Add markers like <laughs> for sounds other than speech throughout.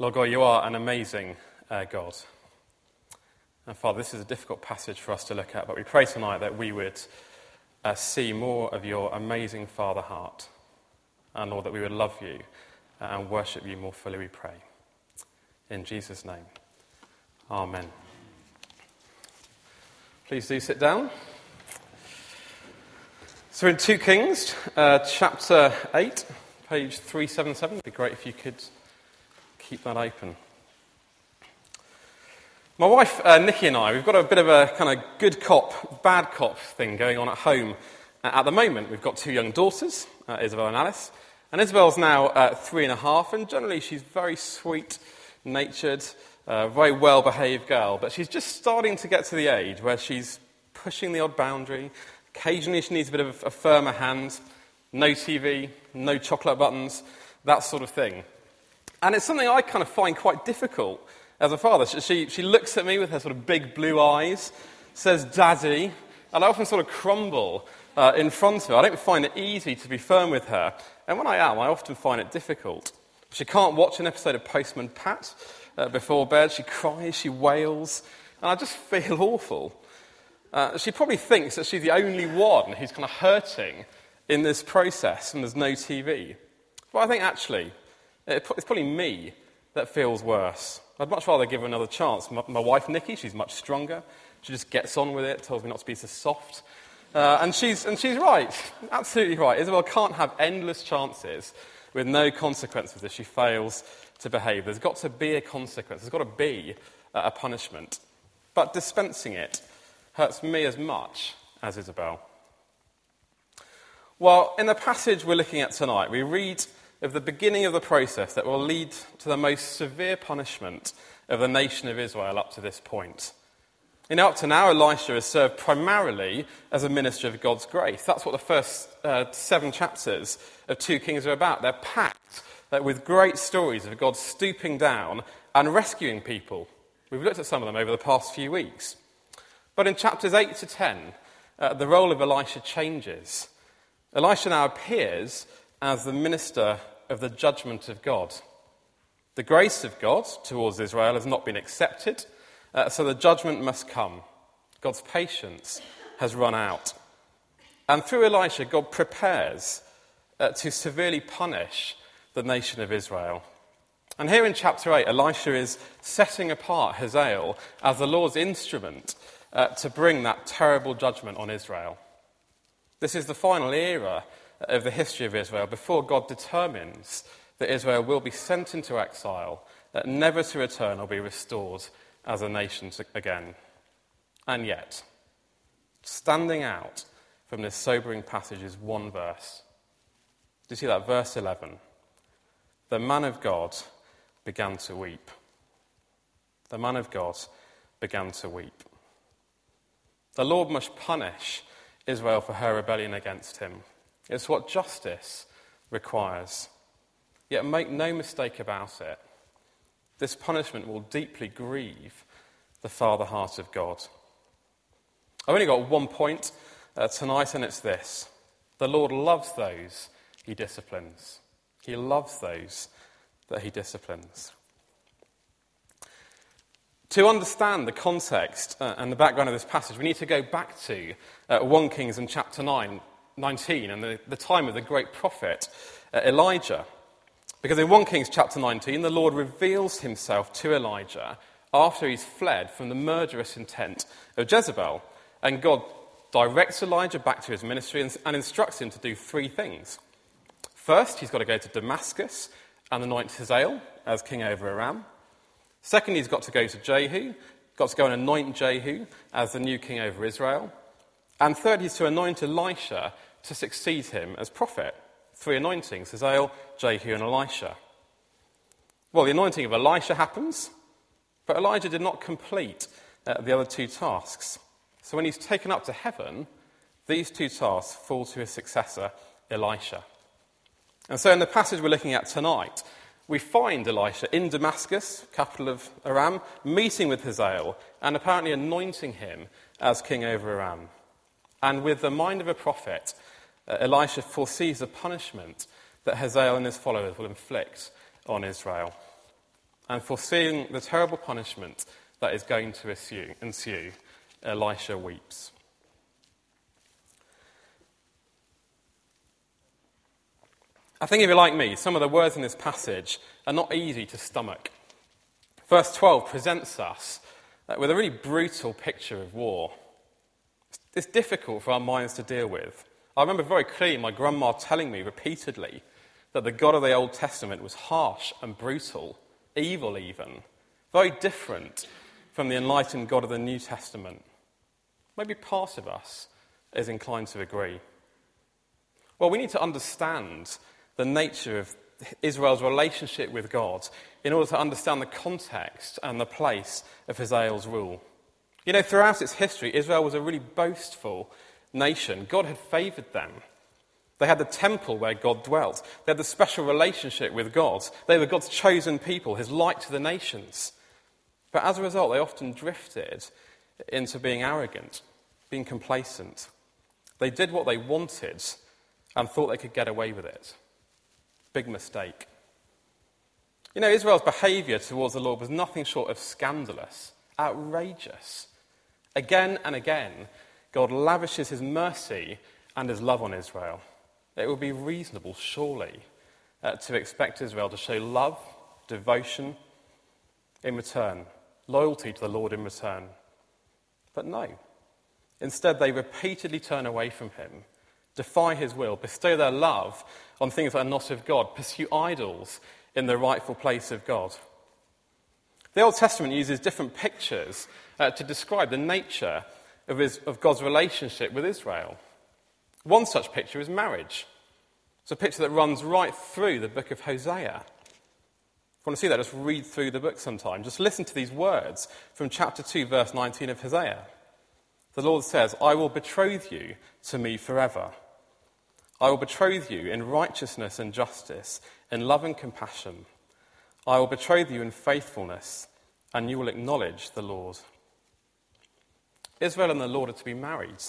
Lord God, you are an amazing uh, God. And Father, this is a difficult passage for us to look at, but we pray tonight that we would uh, see more of your amazing Father heart. And Lord, that we would love you and worship you more fully, we pray. In Jesus' name. Amen. Please do sit down. So, in 2 Kings, uh, chapter 8, page 377. It'd be great if you could keep that open. My wife, uh, Nikki, and I, we've got a bit of a kind of good cop, bad cop thing going on at home. Uh, at the moment, we've got two young daughters, uh, Isabel and Alice. And Isabel's now uh, three and a half, and generally she's very sweet natured, uh, very well behaved girl. But she's just starting to get to the age where she's pushing the odd boundary. Occasionally she needs a bit of a firmer hand. No TV, no chocolate buttons, that sort of thing. And it's something I kind of find quite difficult as a father. She, she looks at me with her sort of big blue eyes, says, Daddy, and I often sort of crumble uh, in front of her. I don't find it easy to be firm with her. And when I am, I often find it difficult. She can't watch an episode of Postman Pat uh, before bed. She cries, she wails, and I just <laughs> feel awful. Uh, she probably thinks that she's the only one who's kind of hurting in this process and there's no TV. But I think actually, it's probably me that feels worse. I'd much rather give her another chance. My, my, wife, Nikki, she's much stronger. She just gets on with it, tells me not to be so soft. Uh, and, she's, and she's right, absolutely right. Isabel can't have endless chances with no consequences if she fails to behave. There's got to be a consequence, there's got to be a punishment. But dispensing it hurts me as much as Isabel. Well, in the passage we're looking at tonight, we read of the beginning of the process that will lead to the most severe punishment of the nation of Israel up to this point. You know, up to now, Elisha has served primarily as a minister of God's grace. That's what the first uh, seven chapters of 2 Kings are about. They're packed uh, with great stories of God stooping down and rescuing people. We've looked at some of them over the past few weeks. But in chapters 8 to 10, uh, the role of Elisha changes. Elisha now appears as the minister of the judgment of God. The grace of God towards Israel has not been accepted. Uh, so the judgment must come. God's patience has run out. And through Elisha, God prepares uh, to severely punish the nation of Israel. And here in chapter 8, Elisha is setting apart Hazael as the Lord's instrument uh, to bring that terrible judgment on Israel. This is the final era of the history of Israel before God determines that Israel will be sent into exile, that never to return or be restored as a nation again. And yet, standing out from this sobering passage is one verse. Do you see that? Verse 11. The man of God began to weep. The man of God began to weep. The Lord must punish Israel for her rebellion against him. It's what justice requires. Yet make no mistake about it. This punishment will deeply grieve the Father heart of God. I've only got one point uh, tonight, and it's this the Lord loves those he disciplines. He loves those that he disciplines. To understand the context uh, and the background of this passage, we need to go back to uh, 1 Kings and chapter 9, 19 and the, the time of the great prophet uh, Elijah. Because in 1 Kings chapter 19, the Lord reveals himself to Elijah after he's fled from the murderous intent of Jezebel. And God directs Elijah back to his ministry and, and instructs him to do three things. First, he's got to go to Damascus and anoint Hazael as king over Aram. Second, he's got to go to Jehu, got to go and anoint Jehu as the new king over Israel. And third, he's to anoint Elisha to succeed him as prophet three anointings Hazael, Jehu, and Elisha. Well, the anointing of Elisha happens, but Elijah did not complete uh, the other two tasks. So when he's taken up to heaven, these two tasks fall to his successor, Elisha. And so in the passage we're looking at tonight, we find Elisha in Damascus, capital of Aram, meeting with Hazael and apparently anointing him as king over Aram. And with the mind of a prophet, uh, Elisha foresees the punishment that Hazael and his followers will inflict on Israel. and foreseeing the terrible punishment that is going to ensue, Elisha weeps. I think if you're like me, some of the words in this passage are not easy to stomach. Verse 12 presents us uh, with a really brutal picture of war. It's difficult for our minds to deal with. I remember very clearly my grandma telling me repeatedly that the God of the Old Testament was harsh and brutal, evil even, very different from the enlightened God of the New Testament. Maybe part of us is inclined to agree. Well, we need to understand the nature of Israel's relationship with God in order to understand the context and the place of Hazael's rule. You know, throughout its history, Israel was a really boastful nation. God had favored them. They had the temple where God dwelt. They had the special relationship with God. They were God's chosen people, his light to the nations. But as a result, they often drifted into being arrogant, being complacent. They did what they wanted and thought they could get away with it. Big mistake. You know, Israel's behavior towards the Lord was nothing short of scandalous, outrageous. Again and again, God lavishes his mercy and his love on Israel. It would be reasonable, surely, uh, to expect Israel to show love, devotion in return, loyalty to the Lord in return. But no. Instead, they repeatedly turn away from him, defy his will, bestow their love on things that are not of God, pursue idols in the rightful place of God. The Old Testament uses different pictures uh, to describe the nature of, his, of God's relationship with Israel. One such picture is marriage. It's a picture that runs right through the book of Hosea. If you want to see that, just read through the book sometime. Just listen to these words from chapter 2, verse 19 of Hosea. The Lord says, I will betroth you to me forever. I will betroth you in righteousness and justice, in love and compassion. I will betroth you in faithfulness, and you will acknowledge the Lord. Israel and the Lord are to be married.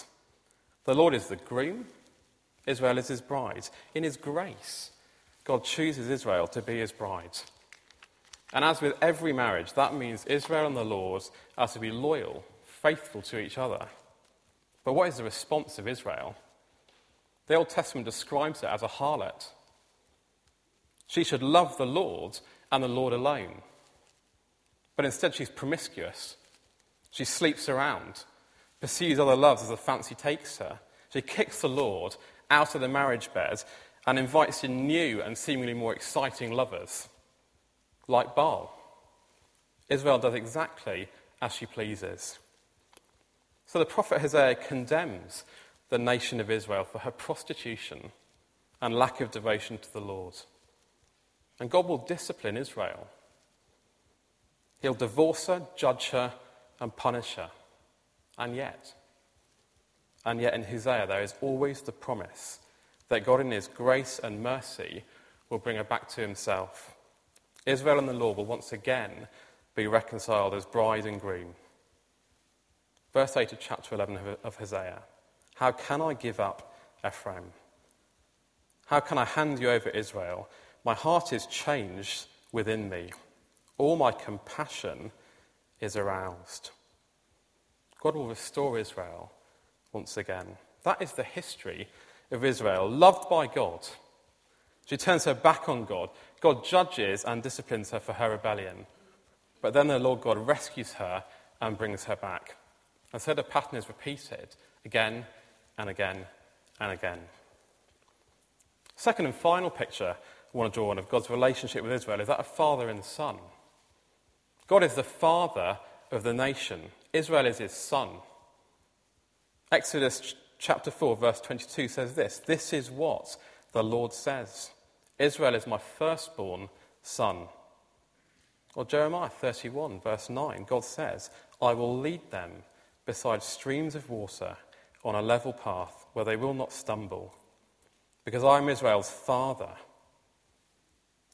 The Lord is the groom, Israel is his bride. In his grace, God chooses Israel to be his bride. And as with every marriage, that means Israel and the Lord are to be loyal, faithful to each other. But what is the response of Israel? The Old Testament describes it as a harlot. She should love the Lord and the Lord alone. But instead, she's promiscuous. She sleeps around, pursues other loves as the fancy takes her. She kicks the Lord out of the marriage bed and invites in new and seemingly more exciting lovers, like Baal. Israel does exactly as she pleases. So the prophet Hosea condemns the nation of Israel for her prostitution and lack of devotion to the Lord. And God will discipline Israel. He'll divorce her, judge her, and punish her. And yet, and yet in Hosea, there is always the promise that God, in His grace and mercy, will bring her back to Himself. Israel and the Lord will once again be reconciled as bride and groom. Verse 8 of chapter 11 of Hosea How can I give up Ephraim? How can I hand you over Israel? My heart is changed within me. All my compassion is aroused. God will restore Israel once again. That is the history of Israel, loved by God. She turns her back on God. God judges and disciplines her for her rebellion. But then the Lord God rescues her and brings her back. And so the pattern is repeated again and again and again. Second and final picture want to draw on of God's relationship with Israel is that of father and son. God is the father of the nation, Israel is his son. Exodus chapter 4, verse 22 says this This is what the Lord says Israel is my firstborn son. Or Jeremiah 31, verse 9, God says, I will lead them beside streams of water on a level path where they will not stumble, because I am Israel's father,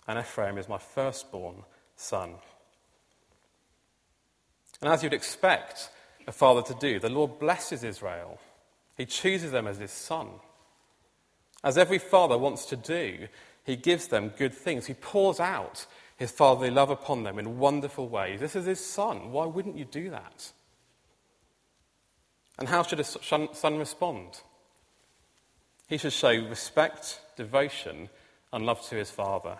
and Ephraim is my firstborn son. And as you'd expect, a father to do. The Lord blesses Israel, He chooses them as His son. As every father wants to do, He gives them good things. He pours out his fatherly love upon them in wonderful ways. This is his son. Why wouldn't you do that? And how should a son respond? He should show respect, devotion, and love to his father,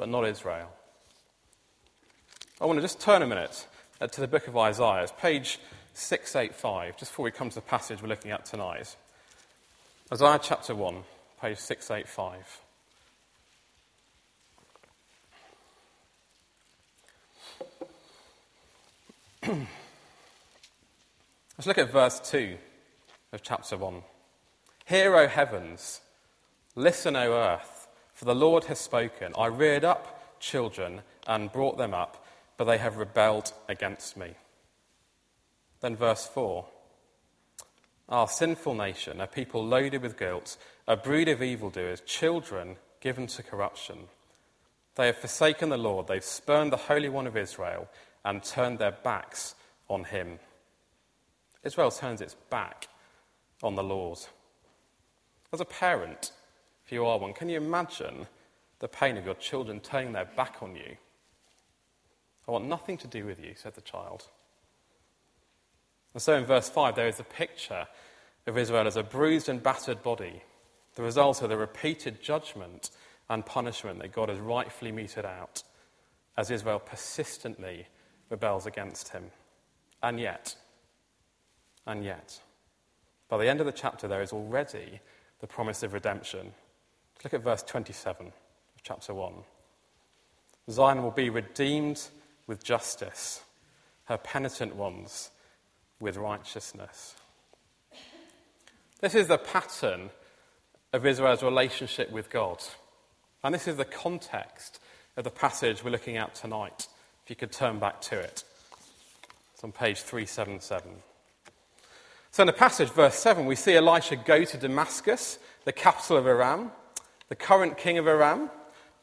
but not Israel. I want to just turn a minute uh, to the book of Isaiah. It's page 685, just before we come to the passage we're looking at tonight. Isaiah chapter 1, page 685. <clears throat> Let's look at verse 2 of chapter 1. Hear, O heavens, listen, O earth, for the Lord has spoken. I reared up children and brought them up, but they have rebelled against me. Then verse 4 Our sinful nation, a people loaded with guilt, a brood of evildoers, children given to corruption. They have forsaken the Lord, they've spurned the Holy One of Israel, and turned their backs on him. Israel turns its back on the Lord. As a parent, if you are one, can you imagine the pain of your children turning their back on you? I want nothing to do with you, said the child. And so in verse 5, there is a picture of Israel as a bruised and battered body, the result of the repeated judgment and punishment that God has rightfully meted out as Israel persistently rebels against him. And yet, and yet, by the end of the chapter, there is already the promise of redemption. Look at verse 27 of chapter 1. Zion will be redeemed with justice, her penitent ones with righteousness. This is the pattern of Israel's relationship with God. And this is the context of the passage we're looking at tonight. If you could turn back to it. It's on page 377. So, in the passage, verse 7, we see Elisha go to Damascus, the capital of Aram. The current king of Aram,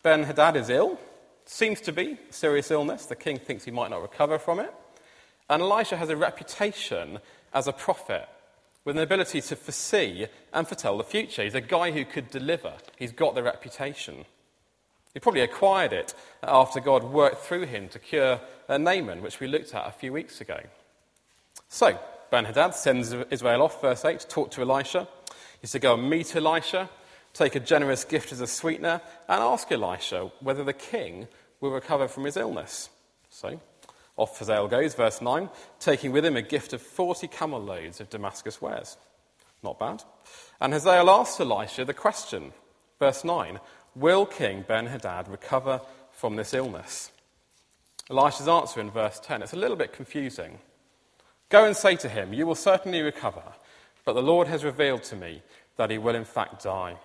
Ben Hadad, is ill. Seems to be serious illness. The king thinks he might not recover from it. And Elisha has a reputation as a prophet with an ability to foresee and foretell the future. He's a guy who could deliver, he's got the reputation. He probably acquired it after God worked through him to cure uh, Naaman, which we looked at a few weeks ago. So, Ben Hadad sends Hazael off, verse 8, to talk to Elisha. He's to go and meet Elisha, take a generous gift as a sweetener, and ask Elisha whether the king will recover from his illness. So, off Hazael goes, verse 9, taking with him a gift of 40 camel loads of Damascus wares. Not bad. And Hazael asks Elisha the question, verse 9, Will King Ben Hadad recover from this illness? Elisha's answer in verse 10, it's a little bit confusing. Go and say to him, You will certainly recover, but the Lord has revealed to me that he will in fact die.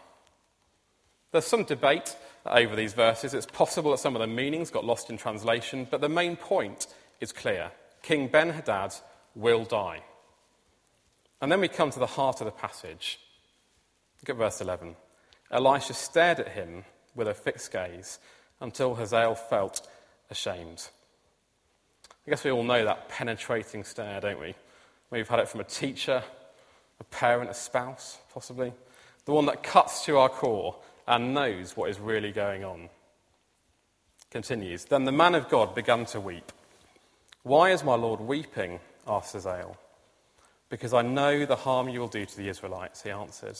There's some debate over these verses. It's possible that some of the meanings got lost in translation, but the main point is clear King Ben Hadad will die. And then we come to the heart of the passage. Look at verse 11. Elisha stared at him with a fixed gaze until Hazael felt ashamed. I guess we all know that penetrating stare, don't we? We've had it from a teacher, a parent, a spouse, possibly. The one that cuts to our core and knows what is really going on. Continues. Then the man of God began to weep. Why is my Lord weeping? asked Hazael. Because I know the harm you will do to the Israelites, he answered.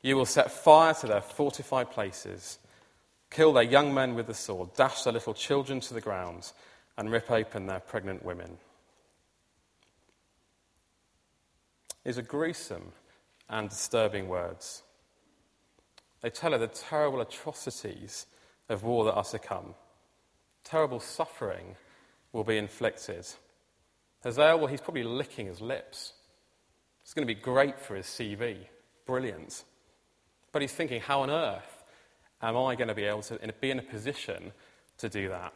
You will set fire to their fortified places, kill their young men with the sword, dash their little children to the ground, and rip open their pregnant women. These are gruesome and disturbing words. They tell of the terrible atrocities of war that are to come. Terrible suffering will be inflicted. Hazael, well, he's probably licking his lips. It's going to be great for his CV. Brilliant. But he's thinking, how on earth am I going to be able to be in a position to do that?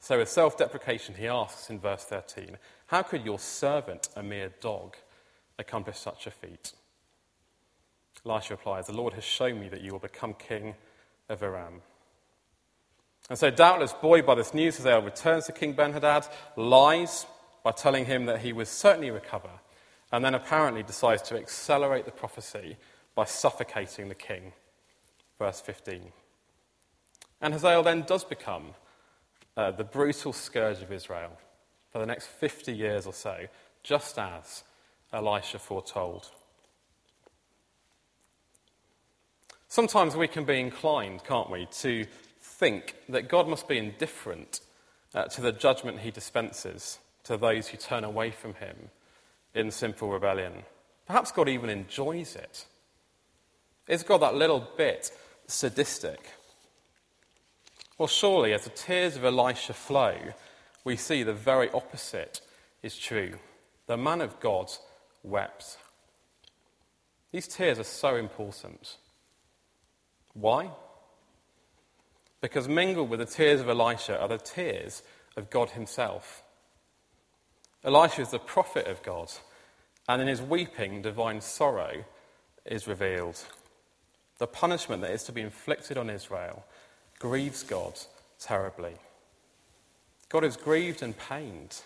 So, with self deprecation, he asks in verse 13, How could your servant, a mere dog, accomplish such a feat? Elisha replies, The Lord has shown me that you will become king of Aram. And so, doubtless, buoyed by this news, Hazael returns to King Benhadad, lies by telling him that he would certainly recover, and then apparently decides to accelerate the prophecy by suffocating the king. Verse 15. And Hazael then does become uh, the brutal scourge of Israel for the next 50 years or so, just as Elisha foretold. Sometimes we can be inclined, can't we, to think that God must be indifferent uh, to the judgment he dispenses to those who turn away from him in sinful rebellion. Perhaps God even enjoys it. Is God that little bit sadistic? Well, surely, as the tears of Elisha flow, we see the very opposite is true. The man of God wept. These tears are so important. Why? Because mingled with the tears of Elisha are the tears of God Himself. Elisha is the prophet of God, and in his weeping, divine sorrow is revealed. The punishment that is to be inflicted on Israel grieves God terribly. God is grieved and pained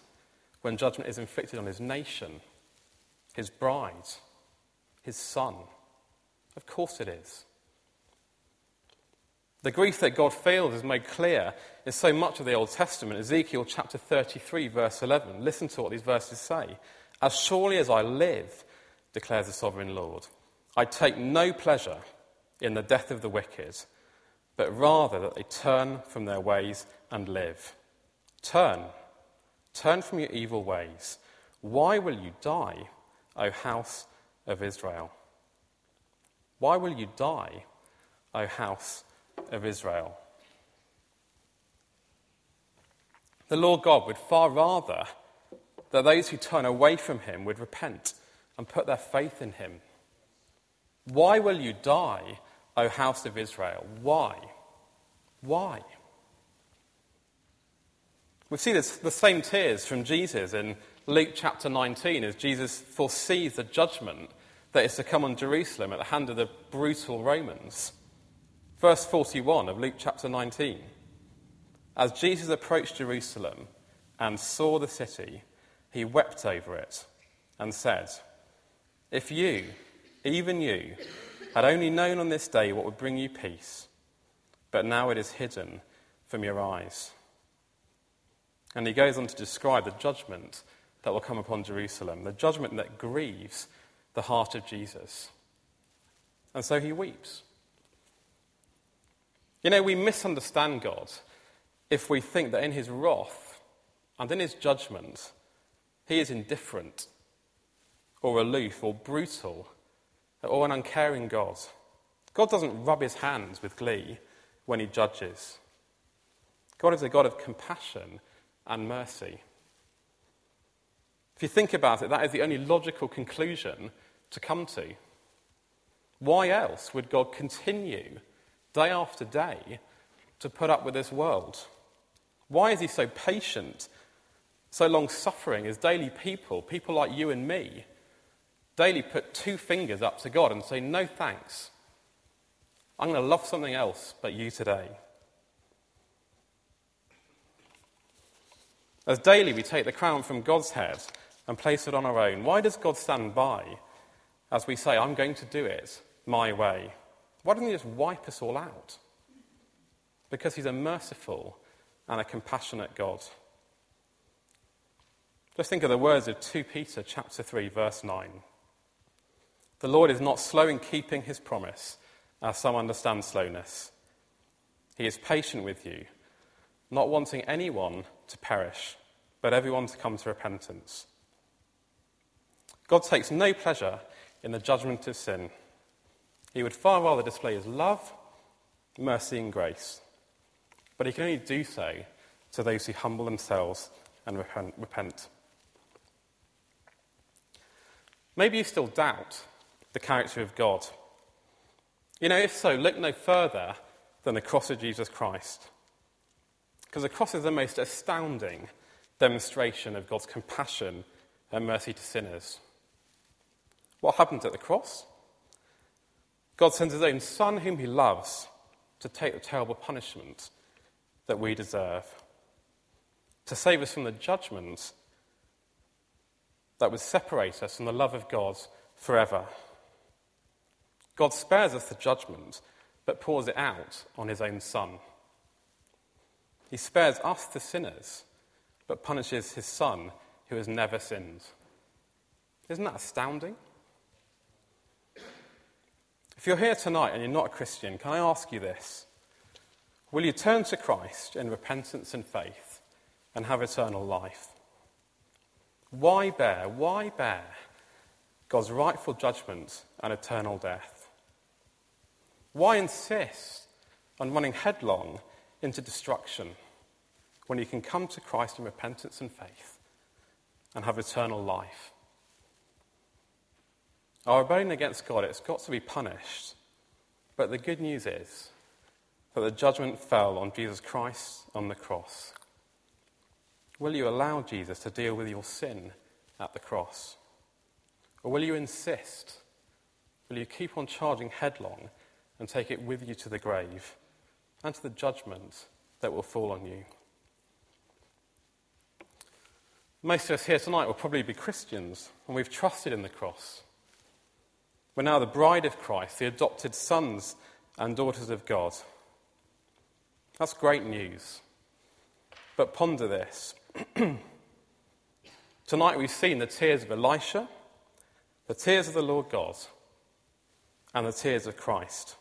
when judgment is inflicted on his nation, his bride, his son. Of course it is. The grief that God feels is made clear in so much of the Old Testament. Ezekiel chapter 33, verse 11. Listen to what these verses say. As surely as I live, declares the sovereign Lord, I take no pleasure in the death of the wicked, but rather that they turn from their ways and live. Turn. Turn from your evil ways. Why will you die, O house of Israel? Why will you die, O house of Israel. The Lord God would far rather that those who turn away from him would repent and put their faith in him. Why will you die, O house of Israel? Why? Why? We see this, the same tears from Jesus in Luke chapter 19 as Jesus foresees the judgment that is to come on Jerusalem at the hand of the brutal Romans. Verse 41 of Luke chapter 19. As Jesus approached Jerusalem and saw the city, he wept over it and said, If you, even you, had only known on this day what would bring you peace, but now it is hidden from your eyes. And he goes on to describe the judgment that will come upon Jerusalem, the judgment that grieves the heart of Jesus. And so he weeps. You know, we misunderstand God if we think that in his wrath and in his judgment, he is indifferent or aloof or brutal or an uncaring God. God doesn't rub his hands with glee when he judges. God is a God of compassion and mercy. If you think about it, that is the only logical conclusion to come to. Why else would God continue day after day, to put up with this world? Why is he so patient, so long suffering as daily people, people like you and me, daily put two fingers up to God and say, No thanks. I'm going to love something else but you today. As daily we take the crown from God's head and place it on our own, why does God stand by as we say, I'm going to do it my way? Why doesn't he just wipe us all out? Because he's a merciful and a compassionate God. Just think of the words of 2 Peter chapter 3 verse 9. The Lord is not slow in keeping his promise, as some understand slowness. He is patient with you, not wanting anyone to perish, but everyone to come to repentance. God takes no pleasure in the judgment of sin he would far rather display his love, mercy, and grace. But he can only do so to those who humble themselves and repent. Maybe you still doubt the character of God. You know, if so, look no further than the cross of Jesus Christ. Because the cross is the most astounding demonstration of God's compassion and mercy to sinners. What happened at the cross? God sends his own Son, whom he loves, to take the terrible punishment that we deserve, to save us from the judgment that would separate us from the love of God forever. God spares us the judgment, but pours it out on his own Son. he spares us, the sinners, but punishes his Son, who has never sinned. Isn't that astounding? If you're here tonight and you're not a Christian, can I ask you this? Will you turn to Christ in repentance and faith and have eternal life? Why bear, why bear God's rightful judgment and eternal death? Why insist on running headlong into destruction when you can come to Christ in repentance and faith and have eternal life? Our rebellion against God, it's got to be punished. But the good news is that the judgment fell on Jesus Christ on the cross. Will you allow Jesus to deal with your sin at the cross? Or will you insist? Will you keep on charging headlong and take it with you to the grave and to the judgment that will fall on you? Most of us here tonight will probably be Christians, and we've trusted in the cross. We're now the bride of Christ, the adopted sons and daughters of God. That's great news. But ponder this. <clears throat> Tonight we've seen the tears of Elisha, the tears of the Lord God, and the tears of Christ.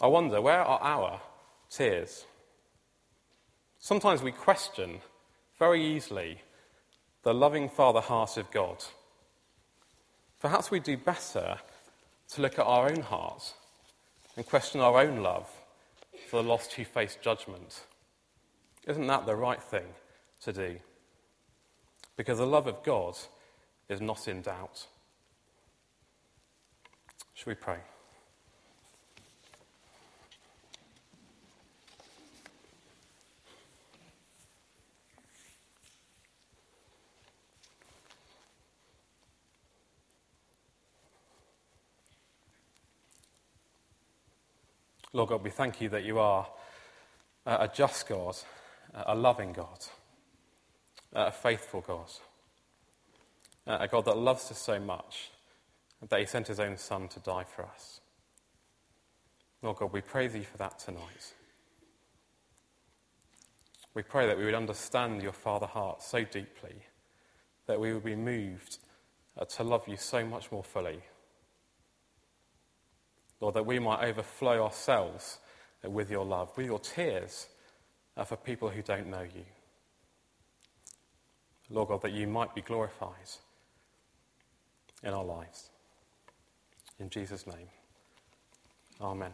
I wonder, where are our tears? Sometimes we question very easily the loving Father heart of God. Perhaps we do better to look at our own hearts and question our own love for the lost who face judgment. Isn't that the right thing to do? Because the love of God is not in doubt. Should we pray? Lord God, we thank you that you are a just God, a loving God, a faithful God, a God that loves us so much that he sent his own Son to die for us. Lord God, we praise you for that tonight. We pray that we would understand your Father heart so deeply that we would be moved uh, to love you so much more fully Lord, that we might overflow ourselves with your love, with your tears uh, for people who don't know you. Lord God, that you might be glorified in our lives. In Jesus' name, amen.